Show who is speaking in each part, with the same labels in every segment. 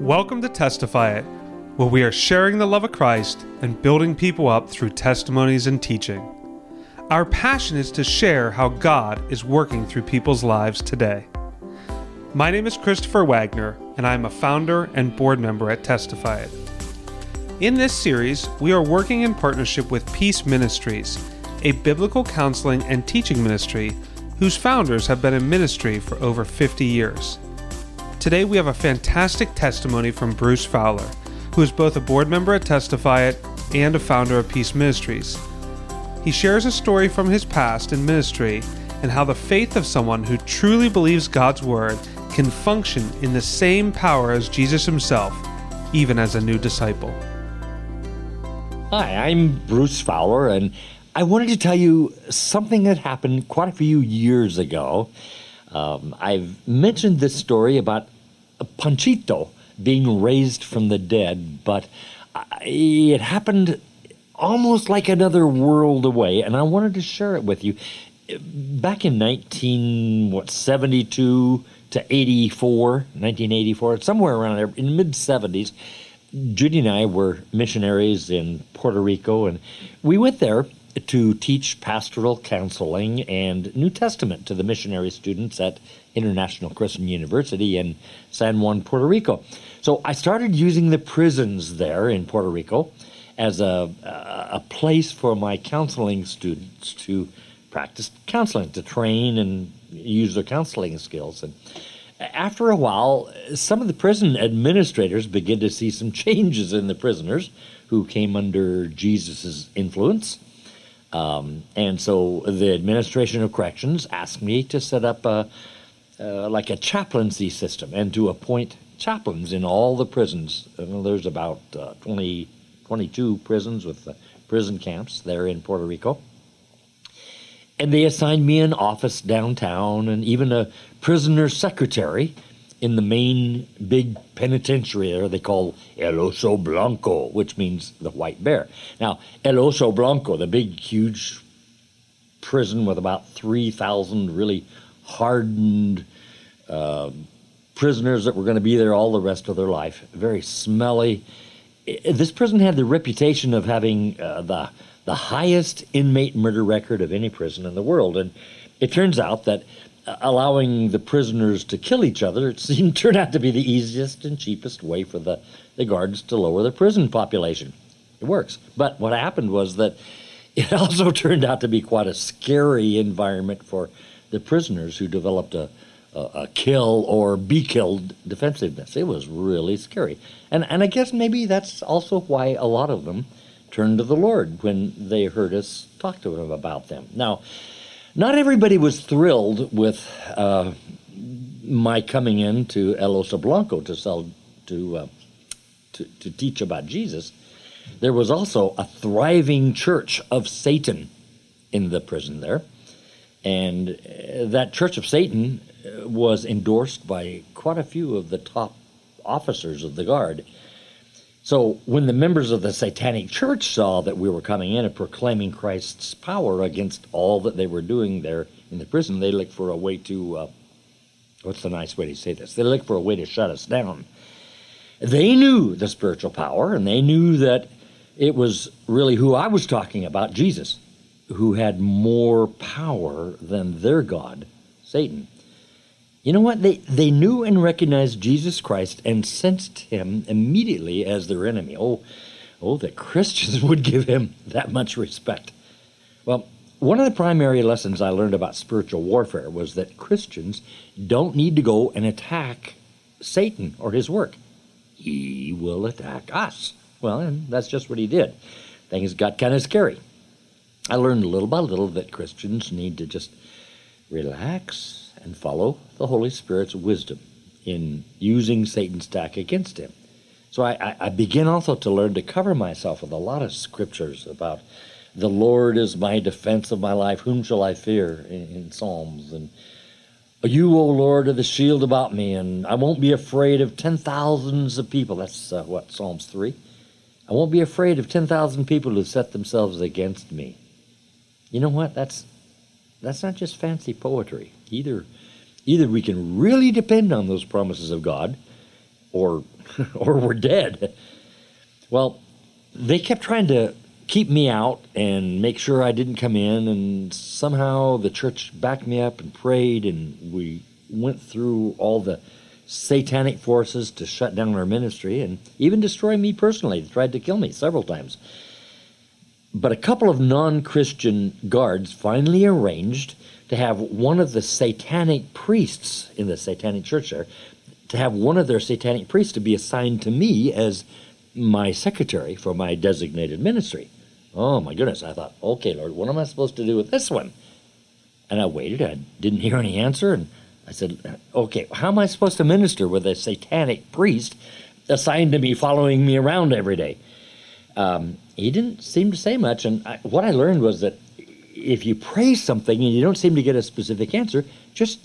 Speaker 1: Welcome to Testify It, where we are sharing the love of Christ and building people up through testimonies and teaching. Our passion is to share how God is working through people's lives today. My name is Christopher Wagner, and I'm a founder and board member at Testify It. In this series, we are working in partnership with Peace Ministries, a biblical counseling and teaching ministry whose founders have been in ministry for over 50 years. Today we have a fantastic testimony from Bruce Fowler, who is both a board member at Testify It and a founder of Peace Ministries. He shares a story from his past in ministry and how the faith of someone who truly believes God's Word can function in the same power as Jesus himself, even as a new disciple.
Speaker 2: Hi, I'm Bruce Fowler, and I wanted to tell you something that happened quite a few years ago. Um, I've mentioned this story about Panchito being raised from the dead, but it happened almost like another world away, and I wanted to share it with you. Back in 19, what, 72 to 84, 1984, somewhere around there, in the mid 70s, Judy and I were missionaries in Puerto Rico, and we went there to teach pastoral counseling and New Testament to the missionary students at International Christian University in San Juan, Puerto Rico. So I started using the prisons there in Puerto Rico as a, a place for my counseling students to practice counseling, to train and use their counseling skills. And after a while, some of the prison administrators began to see some changes in the prisoners who came under Jesus' influence. Um, and so the administration of corrections asked me to set up a, uh, like a chaplaincy system and to appoint chaplains in all the prisons. there's about uh, 20, 22 prisons with uh, prison camps there in Puerto Rico. And they assigned me an office downtown and even a prisoner secretary in the main big penitentiary there they call El Oso Blanco, which means the white bear. Now, El Oso Blanco, the big, huge prison with about 3,000 really hardened uh, prisoners that were going to be there all the rest of their life, very smelly. This prison had the reputation of having uh, the the highest inmate murder record of any prison in the world, and it turns out that allowing the prisoners to kill each other, it seemed turned out to be the easiest and cheapest way for the, the guards to lower the prison population. It works. But what happened was that it also turned out to be quite a scary environment for the prisoners who developed a, a, a kill or be killed defensiveness. It was really scary. And, and I guess maybe that's also why a lot of them turned to the Lord when they heard us talk to them about them. Now, not everybody was thrilled with uh, my coming into El Oso Blanco to sell to, uh, to to teach about Jesus. There was also a thriving church of Satan in the prison there, and uh, that church of Satan uh, was endorsed by quite a few of the top officers of the guard. So when the members of the Satanic Church saw that we were coming in and proclaiming Christ's power against all that they were doing there in the prison, they looked for a way to, uh, what's the nice way to say this? They looked for a way to shut us down. They knew the spiritual power, and they knew that it was really who I was talking about, Jesus, who had more power than their God, Satan. You know what? They, they knew and recognized Jesus Christ and sensed him immediately as their enemy. Oh, oh, that Christians would give him that much respect. Well, one of the primary lessons I learned about spiritual warfare was that Christians don't need to go and attack Satan or his work. He will attack us. Well, and that's just what he did. Things got kind of scary. I learned little by little that Christians need to just relax and follow the Holy Spirit's wisdom in using Satan's attack against him. So I, I, begin also to learn to cover myself with a lot of scriptures about the Lord is my defense of my life. Whom shall I fear in, in Psalms? And you, O Lord, are the shield about me, and I won't be afraid of ten thousands of people. That's uh, what, Psalms 3? I won't be afraid of 10,000 people who set themselves against me. You know what? That's, that's not just fancy poetry. Either, either we can really depend on those promises of God, or, or we're dead. Well, they kept trying to keep me out and make sure I didn't come in, and somehow the church backed me up and prayed, and we went through all the satanic forces to shut down our ministry and even destroy me personally. They tried to kill me several times. But a couple of non Christian guards finally arranged to have one of the satanic priests in the satanic church there, to have one of their satanic priests to be assigned to me as my secretary for my designated ministry. Oh my goodness, I thought, okay, Lord, what am I supposed to do with this one? And I waited, I didn't hear any answer, and I said, okay, how am I supposed to minister with a satanic priest assigned to me following me around every day? Um, he didn't seem to say much, and I, what I learned was that if you pray something and you don't seem to get a specific answer, just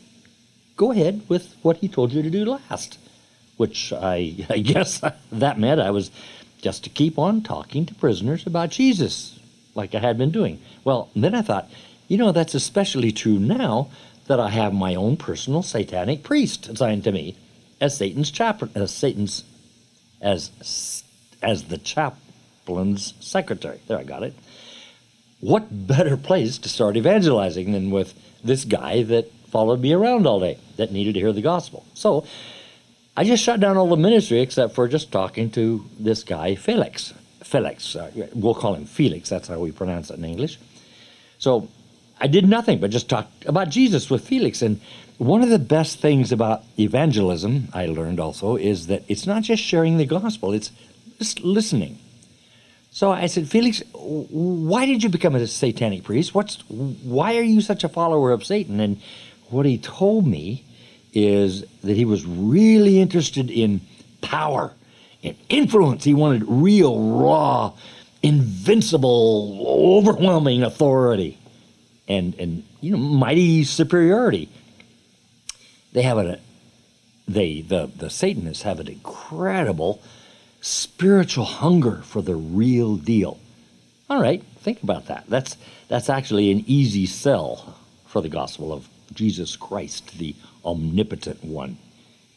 Speaker 2: go ahead with what he told you to do last. Which I, I guess that meant I was just to keep on talking to prisoners about Jesus, like I had been doing. Well, then I thought, you know, that's especially true now that I have my own personal satanic priest assigned to me as Satan's chaplain, as Satan's, as as the chaplain's secretary. There, I got it what better place to start evangelizing than with this guy that followed me around all day that needed to hear the gospel? So I just shut down all the ministry except for just talking to this guy, Felix. Felix, uh, we'll call him Felix, that's how we pronounce it in English. So I did nothing but just talk about Jesus with Felix. And one of the best things about evangelism, I learned also, is that it's not just sharing the gospel, it's just listening. So I said, Felix, why did you become a satanic priest? What's why are you such a follower of Satan? And what he told me is that he was really interested in power and influence. He wanted real, raw, invincible, overwhelming authority and and you know mighty superiority. They have a they the the Satanists have an incredible spiritual hunger for the real deal. All right, think about that. That's, that's actually an easy sell for the gospel of Jesus Christ, the omnipotent one.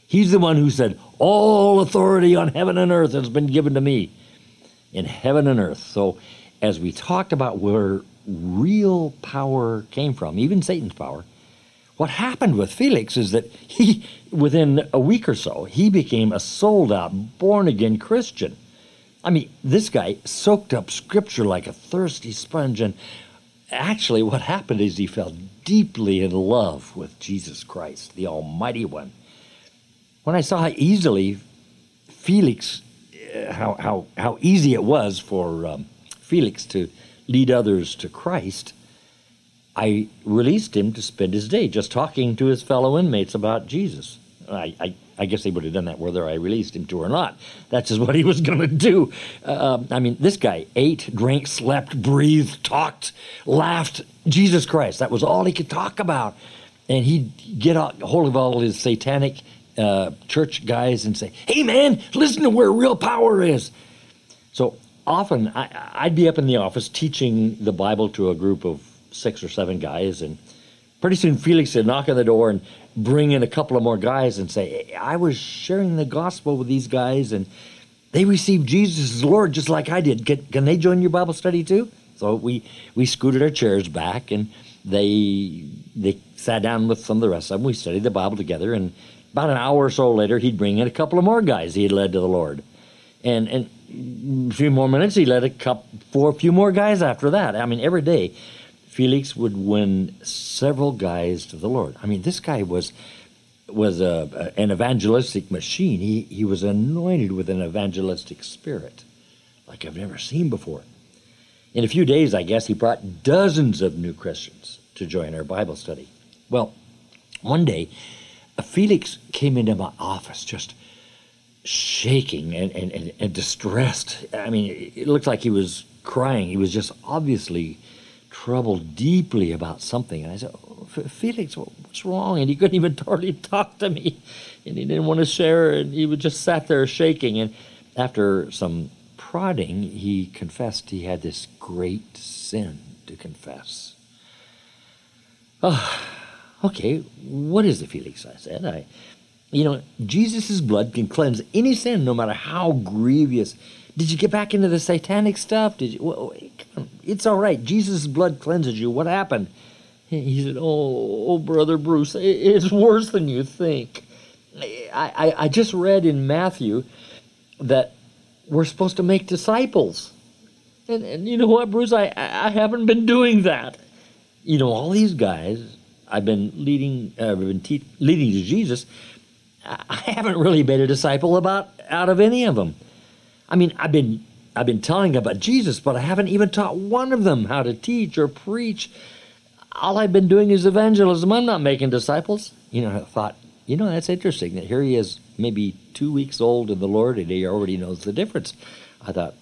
Speaker 2: He's the one who said, All authority on heaven and earth has been given to me. In heaven and earth. So, as we talked about where real power came from, even Satan's power, what happened with Felix is that he, within a week or so, he became a sold out, born again Christian. I mean, this guy soaked up scripture like a thirsty sponge. And actually, what happened is he fell deeply in love with Jesus Christ, the Almighty One. When I saw how easily Felix, uh, how, how, how easy it was for um, Felix to lead others to Christ, I released him to spend his day just talking to his fellow inmates about Jesus. I, I, I guess they would have done that whether I released him to or not. That's just what he was going to do. Uh, I mean, this guy ate, drank, slept, breathed, talked, laughed. Jesus Christ, that was all he could talk about. And he'd get a hold of all his satanic uh, church guys and say, hey, man, listen to where real power is. So often I, I'd be up in the office teaching the Bible to a group of six or seven guys, and pretty soon Felix would knock on the door and bring in a couple of more guys and say, I was sharing the gospel with these guys, and they received Jesus as Lord just like I did. Can, can they join your Bible study too? So we, we scooted our chairs back, and they they sat down with some of the rest of them. We studied the Bible together, and about an hour or so later, he'd bring in a couple of more guys he had led to the Lord. And, and a few more minutes, he led a couple, four, a few more guys after that. I mean, every day Felix would win several guys to the Lord. I mean, this guy was was a, an evangelistic machine. He he was anointed with an evangelistic spirit, like I've never seen before. In a few days, I guess he brought dozens of new Christians to join our Bible study. Well, one day, Felix came into my office just shaking and, and, and distressed. I mean, it looked like he was crying. He was just obviously troubled deeply about something. And I said, oh, Felix, what's wrong? And he couldn't even hardly talk to me. And he didn't want to share. And he would just sat there shaking. And after some prodding, he confessed he had this great sin to confess. Oh, okay, what is it, Felix? I said. I, You know, Jesus' blood can cleanse any sin, no matter how grievous. Did you get back into the satanic stuff? Did you? Well, it's all right. Jesus' blood cleanses you. What happened? He said, "Oh, oh brother Bruce, it's worse than you think." I, I, I just read in Matthew that we're supposed to make disciples. And, and you know what, Bruce? I, I haven't been doing that. You know, all these guys I've been leading, uh, been te- leading to Jesus. I haven't really made a disciple about out of any of them. I mean, I've been I've been telling about Jesus, but I haven't even taught one of them how to teach or preach. All I've been doing is evangelism. I'm not making disciples. You know, I thought, you know, that's interesting that here he is, maybe two weeks old in the Lord, and he already knows the difference. I thought,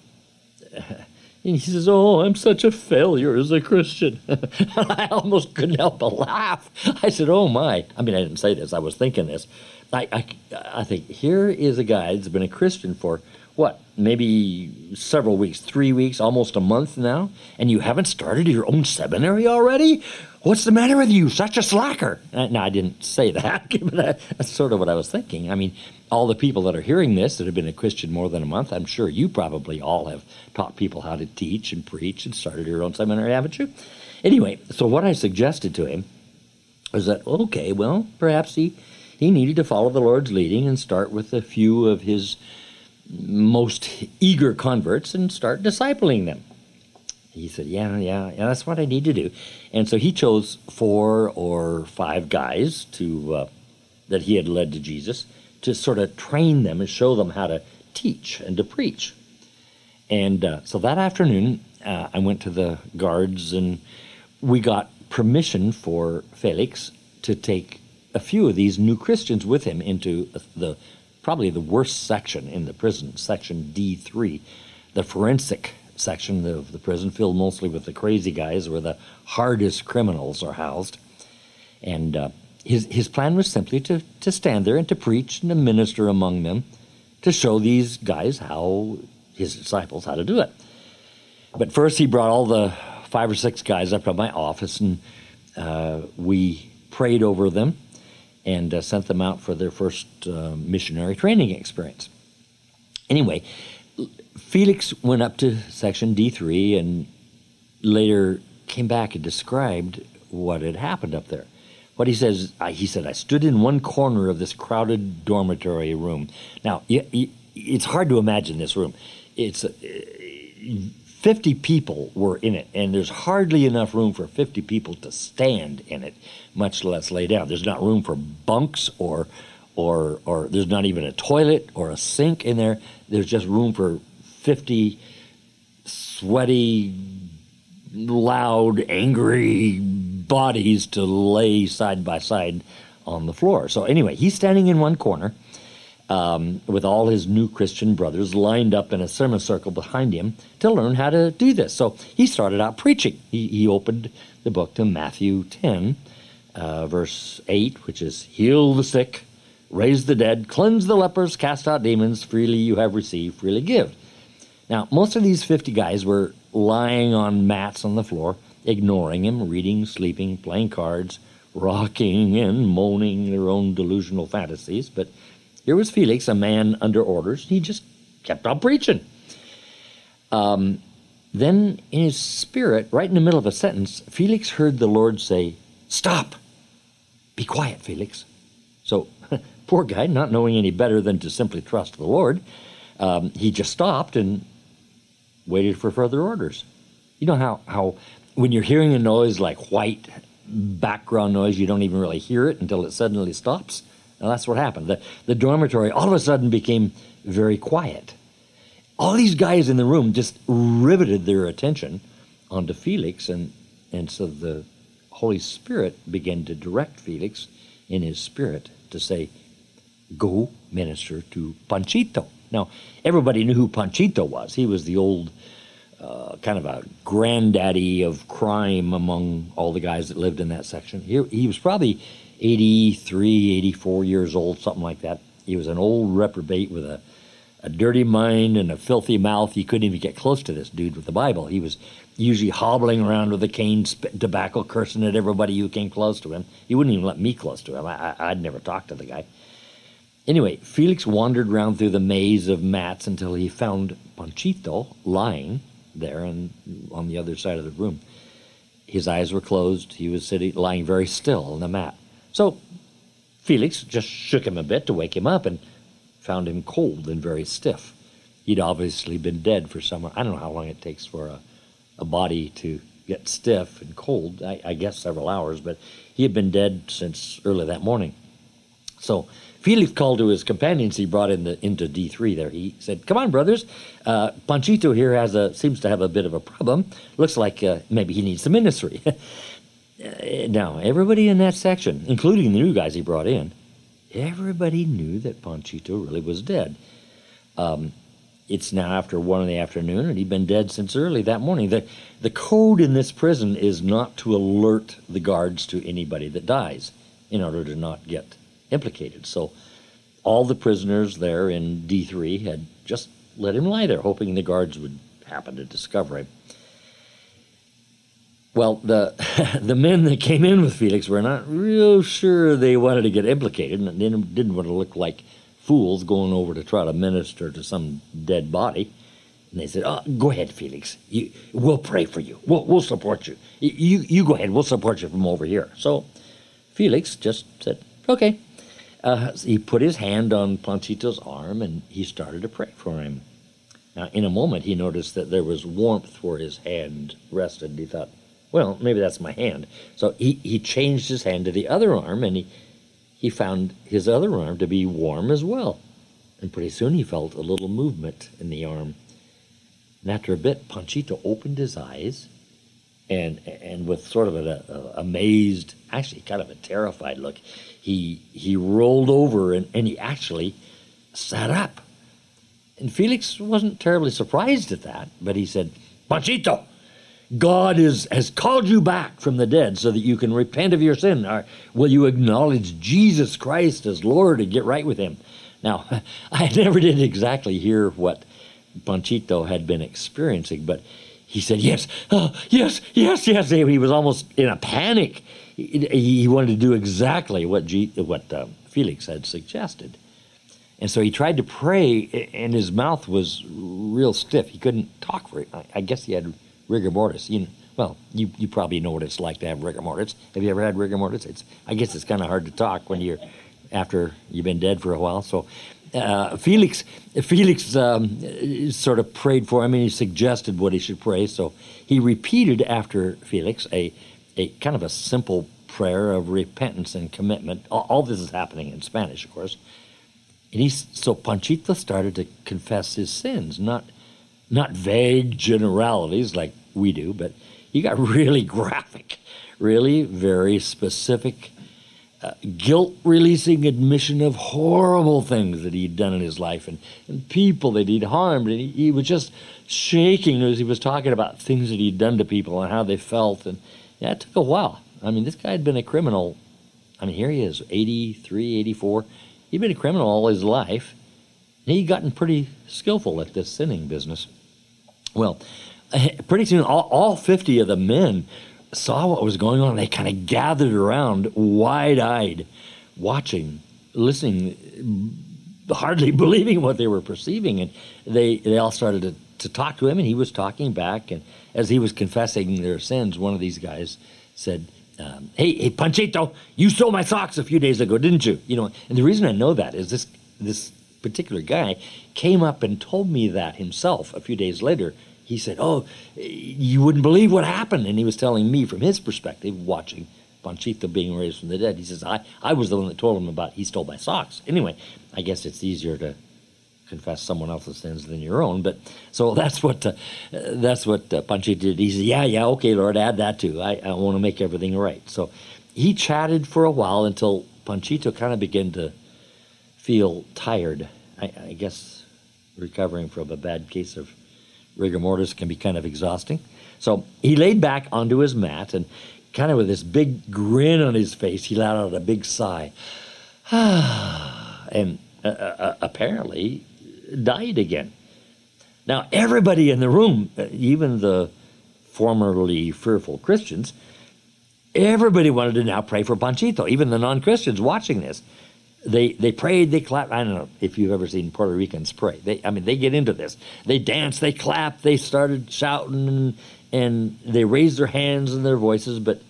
Speaker 2: and he says, Oh, I'm such a failure as a Christian. I almost couldn't help but laugh. I said, Oh, my. I mean, I didn't say this, I was thinking this. I, I, I think here is a guy that's been a Christian for what, maybe several weeks, three weeks, almost a month now, and you haven't started your own seminary already? What's the matter with you? Such a slacker. Uh, no, I didn't say that, but that's sort of what I was thinking. I mean, all the people that are hearing this that have been a Christian more than a month, I'm sure you probably all have taught people how to teach and preach and started your own seminary, haven't you? Anyway, so what I suggested to him was that, okay, well, perhaps he, he needed to follow the Lord's leading and start with a few of his most eager converts and start discipling them. He said, yeah, yeah, yeah, that's what I need to do. And so he chose four or five guys to uh, that he had led to Jesus to sort of train them and show them how to teach and to preach. And uh, so that afternoon, uh, I went to the guards and we got permission for Felix to take a few of these new Christians with him into the probably the worst section in the prison, section D3, the forensic section of the prison, filled mostly with the crazy guys where the hardest criminals are housed. And uh, his, his plan was simply to, to stand there and to preach and to minister among them to show these guys how, his disciples, how to do it. But first, he brought all the five or six guys up to my office and uh, we prayed over them and uh, sent them out for their first uh, missionary training experience. Anyway, Felix went up to section D3 and later came back and described what had happened up there. What he says, he said, I stood in one corner of this crowded dormitory room. Now, it's hard to imagine this room. It's 50 people were in it, and there's hardly enough room for 50 people to stand in it, much less lay down. There's not room for bunks or or or there's not even a toilet or a sink in there. There's just room for 50 sweaty, loud, angry bodies to lay side by side on the floor. So anyway, he's standing in one corner um, with all his new Christian brothers lined up in a semicircle behind him to learn how to do this. So he started out preaching. He, he opened the book to Matthew 10, uh, verse 8, which is Heal the sick, raise the dead, cleanse the lepers, cast out demons, freely you have received, freely give. Now, most of these 50 guys were lying on mats on the floor, ignoring him, reading, sleeping, playing cards, rocking, and moaning their own delusional fantasies. But here was Felix, a man under orders. He just kept on preaching. Um, then, in his spirit, right in the middle of a sentence, Felix heard the Lord say, Stop! Be quiet, Felix. So, poor guy, not knowing any better than to simply trust the Lord, um, he just stopped and waited for further orders. You know how, how when you're hearing a noise like white background noise, you don't even really hear it until it suddenly stops? And that's what happened. The, the dormitory all of a sudden became very quiet. All these guys in the room just riveted their attention onto Felix, and, and so the Holy Spirit began to direct Felix in his spirit to say, Go minister to Panchito. Now, everybody knew who Panchito was. He was the old uh, kind of a granddaddy of crime among all the guys that lived in that section. He, he was probably 83, 84 years old, something like that. He was an old reprobate with a, a dirty mind and a filthy mouth. You couldn't even get close to this dude with the Bible. He was usually hobbling around with a cane, spitting tobacco, cursing at everybody who came close to him. He wouldn't even let me close to him. I, would never talked to the guy. Anyway, Felix wandered round through the maze of mats until he found Panchito lying there and on the other side of the room. His eyes were closed. He was sitting, lying very still on the mat. So Felix just shook him a bit to wake him up and found him cold and very stiff. He'd obviously been dead for some. I don't know how long it takes for a, a body to get stiff and cold. I, I guess several hours, but he had been dead since early that morning. So Felix called to his companions he brought in the, into D3 there. He said, Come on, brothers. Uh, Panchito here has a, seems to have a bit of a problem. Looks like uh, maybe he needs some ministry. now, everybody in that section, including the new guys he brought in, everybody knew that Panchito really was dead. Um, it's now after one in the afternoon, and he'd been dead since early that morning. The, the code in this prison is not to alert the guards to anybody that dies in order to not get implicated. So all the prisoners there in D3 had just let him lie there, hoping the guards would happen to discover him. Well, the the men that came in with Felix were not real sure they wanted to get implicated and didn't, didn't want to look like fools going over to try to minister to some dead body. And they said, oh, "Go ahead, Felix. You, we'll pray for you. We'll, we'll support you. you. You go ahead. We'll support you from over here." So Felix just said, "Okay." uh, he put his hand on Panchito's arm and he started to pray for him. Now, in a moment, he noticed that there was warmth where his hand rested. He thought, well, maybe that's my hand. So he, he changed his hand to the other arm and he, he found his other arm to be warm as well. And pretty soon he felt a little movement in the arm. And after a bit, Panchito opened his eyes and, and with sort of an a, amazed, actually kind of a terrified look, he he rolled over and, and he actually sat up. And Felix wasn't terribly surprised at that, but he said, Panchito, God is, has called you back from the dead so that you can repent of your sin. Or will you acknowledge Jesus Christ as Lord and get right with Him? Now, I never did exactly hear what Panchito had been experiencing, but he said, Yes, oh, yes, yes, yes. He was almost in a panic he, wanted to do exactly what, G, what uh, Felix had suggested. And so he tried to pray, and his mouth was real stiff. He couldn't talk very. I guess he had rigor mortis. You know, well, you, you probably know what it's like to have rigor mortis. Have you ever had rigor mortis? It's I guess it's kind of hard to talk when you're after you've been dead for a while. So uh, Felix Felix um, sort of prayed for him, and he suggested what he should pray. So he repeated after Felix a a kind of a simple prayer of repentance and commitment. All, all this is happening in Spanish, of course. And he, so Panchito started to confess his sins, not not vague generalities like we do, but he got really graphic, really very specific, uh, guilt releasing admission of horrible things that he'd done in his life and, and people that he'd harmed. And he, he was just shaking as he was talking about things that he'd done to people and how they felt. And yeah, it took a while. I mean, this guy had been a criminal. I mean, here he is, 83, 84. He'd been a criminal all his life. He'd gotten pretty skillful at this sinning business. Well, pretty soon, all, all 50 of the men saw what was going on. They kind of gathered around, wide eyed, watching, listening, hardly believing what they were perceiving. And they, they all started to to talk to him, and he was talking back. And as he was confessing their sins, one of these guys said, um, "Hey, hey, Panchito, you stole my socks a few days ago, didn't you?" You know, and the reason I know that is this this particular guy came up and told me that himself a few days later. He said, "Oh, you wouldn't believe what happened," and he was telling me from his perspective, watching Panchito being raised from the dead. He says, "I I was the one that told him about he stole my socks." Anyway, I guess it's easier to confess someone else's sins than your own. But so that's what uh, that's what uh, Panchito did. He said, "Yeah, yeah, okay, Lord, add that too. I, I want to make everything right." So he chatted for a while until Panchito kind of began to feel tired. I, I guess recovering from a bad case of rigor mortis can be kind of exhausting. So he laid back onto his mat and kind of with this big grin on his face, he let out a big sigh. and uh, uh, apparently died again. Now, everybody in the room, even the formerly fearful Christians, everybody wanted to now pray for Panchito, even the non Christians watching this. They they prayed, they clapped. I don't know if you've ever seen Puerto Ricans pray. They, I mean, they get into this. They dance, they clap, they started shouting, and, and they raised their hands and their voices. But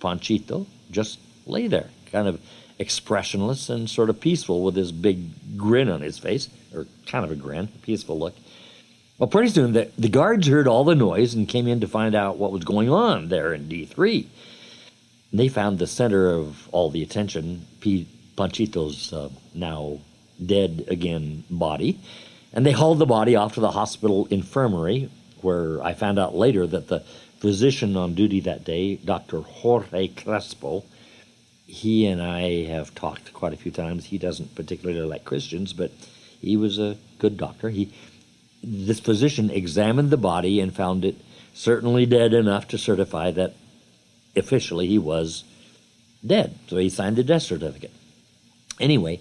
Speaker 2: Panchito just lay there, kind of expressionless and sort of peaceful, with his big grin on his face, or kind of a grin, a peaceful look. Well, pretty soon the, the guards heard all the noise and came in to find out what was going on there in D3. They found the center of all the attention, P- Panchito's uh, now dead again body, and they hauled the body off to the hospital infirmary, where I found out later that the physician on duty that day, Dr. Jorge Crespo, he and I have talked quite a few times. He doesn't particularly like Christians, but he was a good doctor. He, this physician examined the body and found it certainly dead enough to certify that officially he was dead. So he signed the death certificate. Anyway,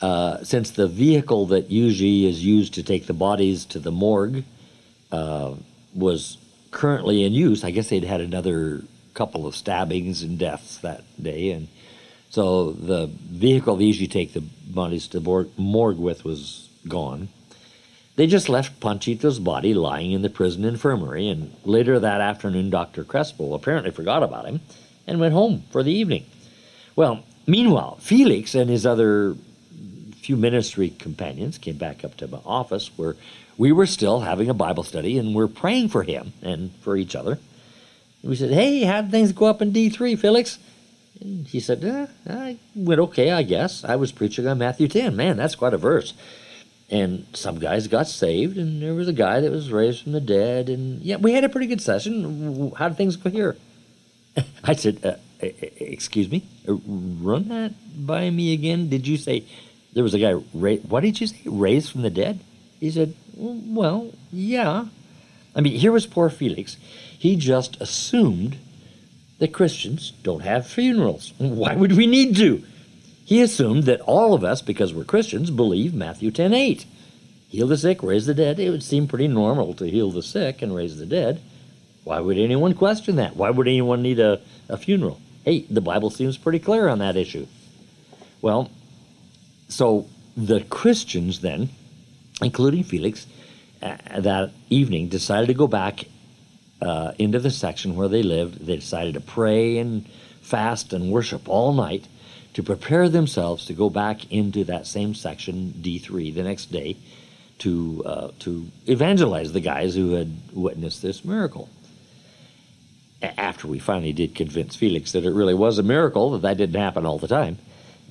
Speaker 2: uh, since the vehicle that usually is used to take the bodies to the morgue uh, was currently in use, I guess they'd had another couple of stabbings and deaths that day, and so the vehicle they usually take the bodies to the morgue with was gone. They just left Panchito's body lying in the prison infirmary, and later that afternoon, Dr. Crespo apparently forgot about him and went home for the evening. Well, meanwhile, Felix and his other few ministry companions came back up to my office where we were still having a Bible study and we're praying for him and for each other. And we said, Hey, how'd things go up in D3, Felix? And he said, eh, I went okay, I guess. I was preaching on Matthew 10. Man, that's quite a verse. And some guys got saved, and there was a guy that was raised from the dead. And yeah, we had a pretty good session. How did things go here? I said, uh, excuse me, uh, run that by me again. Did you say there was a guy, ra- what did you say, raised from the dead? He said, well, yeah. I mean, here was poor Felix. He just assumed that Christians don't have funerals. Why would we need to? He assumed that all of us, because we're Christians, believe Matthew 10 8. Heal the sick, raise the dead. It would seem pretty normal to heal the sick and raise the dead. Why would anyone question that? Why would anyone need a, a funeral? Hey, the Bible seems pretty clear on that issue. Well, so the Christians then, including Felix, uh, that evening decided to go back uh, into the section where they lived. They decided to pray and fast and worship all night to prepare themselves to go back into that same section, D3, the next day to, uh, to evangelize the guys who had witnessed this miracle. After we finally did convince Felix that it really was a miracle, that that didn't happen all the time,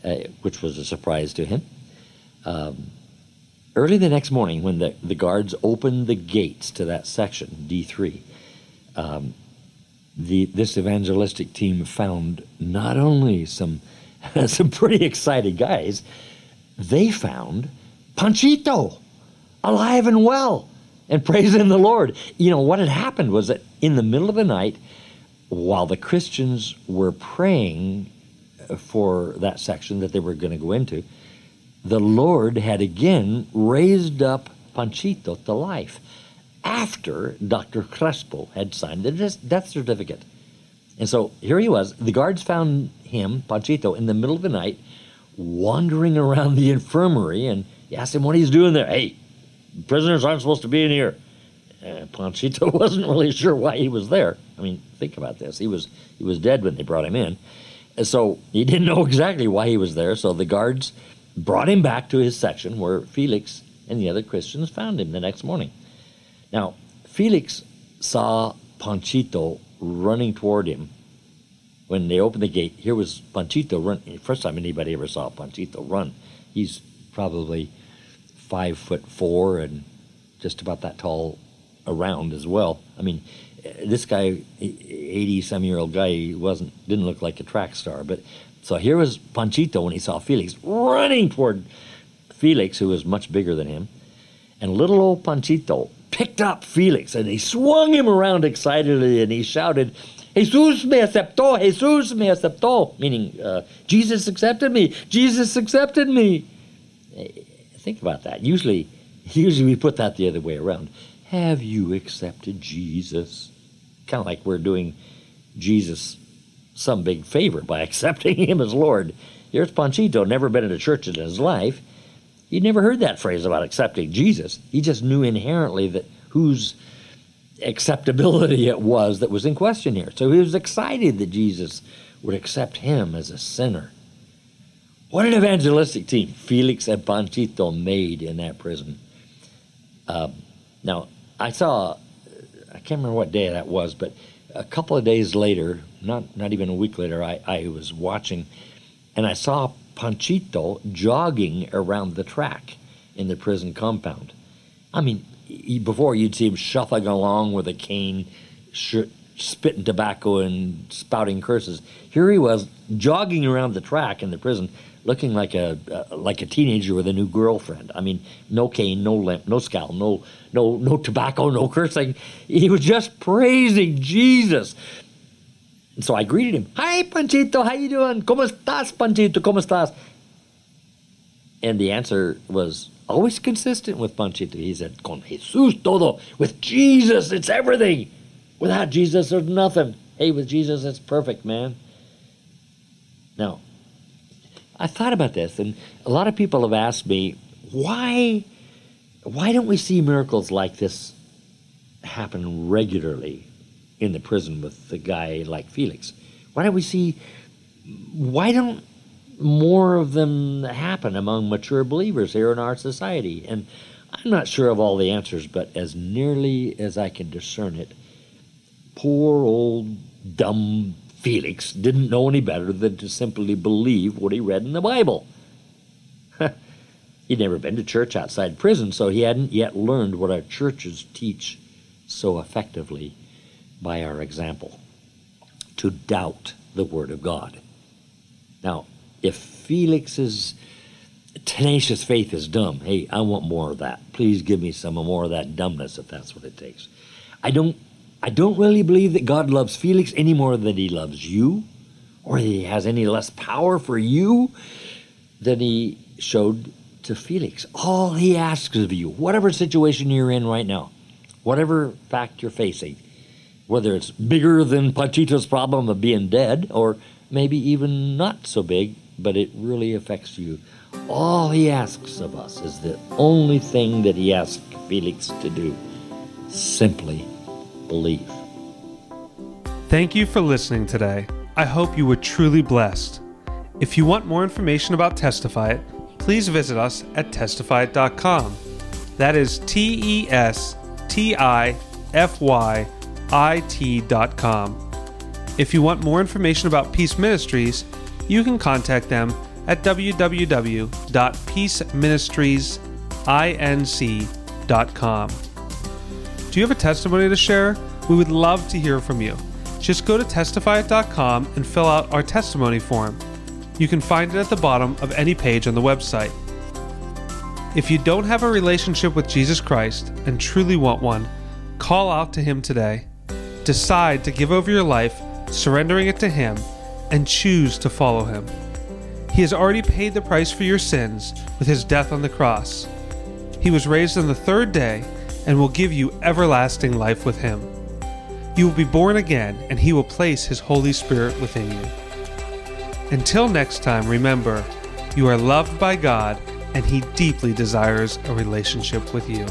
Speaker 2: uh, which was a surprise to him. Um, early the next morning, when the, the guards opened the gates to that section, D3, um, the, this evangelistic team found not only some some pretty excited guys. They found Panchito alive and well and praising the Lord. You know, what had happened was that in the middle of the night, while the Christians were praying for that section that they were going to go into, the Lord had again raised up Panchito to life after Dr. Crespo had signed the death certificate. And so here he was. The guards found him, Panchito, in the middle of the night, wandering around the infirmary, and asked him what he's doing there. Hey, prisoners aren't supposed to be in here. Panchito wasn't really sure why he was there. I mean, think about this. He was he was dead when they brought him in, and so he didn't know exactly why he was there. So the guards brought him back to his section where Felix and the other Christians found him the next morning. Now, Felix saw Panchito running toward him when they opened the gate. Here was Panchito run. First time anybody ever saw Panchito run. He's probably five foot four and just about that tall around as well. I mean, this guy, eighty some year old guy, he wasn't didn't look like a track star. But so here was Panchito when he saw Felix running toward Felix, who was much bigger than him, and little old Panchito picked up Felix and he swung him around excitedly and he shouted, Jesus me aceptó, Jesus me aceptó, meaning uh, Jesus accepted me, Jesus accepted me. Eh, think about that. Usually, usually we put that the other way around. Have you accepted Jesus? Kind of like we're doing Jesus some big favor by accepting him as Lord. Here's Panchito, never been in a church in his life. He'd never heard that phrase about accepting Jesus. He just knew inherently that whose acceptability it was that was in question here. So he was excited that Jesus would accept him as a sinner. What an evangelistic team Felix and Panchito made in that prison. Uh, now, I saw, I can't remember what day that was, but a couple of days later, not, not even a week later, I, I was watching and I saw Panchito jogging around the track in the prison compound. I mean, before you'd see him shuffling along with a cane, sh- spitting tobacco and spouting curses. Here he was jogging around the track in the prison, looking like a uh, like a teenager with a new girlfriend. I mean, no cane, no limp, no scowl, no no no tobacco, no cursing. He was just praising Jesus. And so I greeted him. Hi, Panchito, how you doing? ¿Cómo estás, Panchito? ¿Cómo estás? And the answer was always consistent with Panchito. He said, Con Jesús todo. With Jesus, it's everything. Without Jesus, there's nothing. Hey, with Jesus, it's perfect, man. Now, I thought about this, and a lot of people have asked me, why, why don't we see miracles like this happen regularly in the prison with the guy like Felix? Why don't we see, why don't more of them happen among mature believers here in our society? And I'm not sure of all the answers, but as nearly as I can discern it, poor old dumb Felix didn't know any better than to simply believe what he read in the Bible. He'd never been to church outside prison, so he hadn't yet learned what our churches teach so effectively by our example to doubt the Word of God. Now, if Felix's tenacious faith is dumb, hey, I want more of that. Please give me some more of that dumbness if that's what it takes. I don't I don't really believe that God loves Felix any more than he loves you, or he has any less power for you than he showed to Felix. All he asks of you, whatever situation you're in right now, whatever fact you're facing, whether it's bigger than Panchito's problem of being dead, or maybe even not so big, but it really affects you. All he asks of us is the only thing that he asked Felix to do simply believe.
Speaker 1: Thank you for listening today. I hope you were truly blessed. If you want more information about Testify It, please visit us at testifyit.com. That is T E S T I F Y I T.com. If you want more information about Peace Ministries, you can contact them at www.peaceministriesinc.com. Do you have a testimony to share? We would love to hear from you. Just go to testifyit.com and fill out our testimony form. You can find it at the bottom of any page on the website. If you don't have a relationship with Jesus Christ and truly want one, call out to Him today. Decide to give over your life, surrendering it to Him, and choose to follow Him. He has already paid the price for your sins with His death on the cross. He was raised on the third day and will give you everlasting life with Him. You will be born again, and He will place His Holy Spirit within you. Until next time, remember, you are loved by God, and He deeply desires a relationship with you.